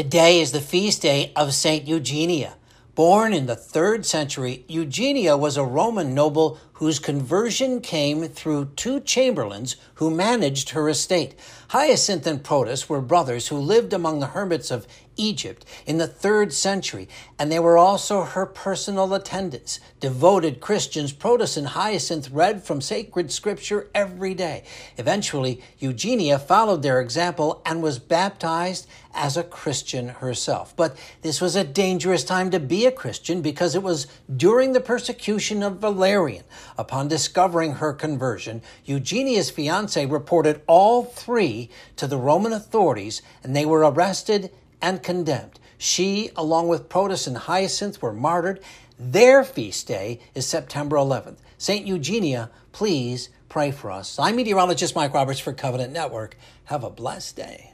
Today is the feast day of Saint Eugenia. Born in the third century, Eugenia was a Roman noble whose conversion came through two chamberlains who managed her estate. Hyacinth and Protus were brothers who lived among the hermits of Egypt in the third century, and they were also her personal attendants. Devoted Christians, Protus and Hyacinth read from sacred scripture every day. Eventually, Eugenia followed their example and was baptized as a Christian herself. But this was a dangerous time to be a Christian because it was during the persecution of Valerian. Upon discovering her conversion, Eugenia's fiance reported all three to the Roman authorities and they were arrested and condemned. She, along with Protus and Hyacinth, were martyred. Their feast day is September 11th. St. Eugenia, please pray for us. I'm meteorologist Mike Roberts for Covenant Network. Have a blessed day.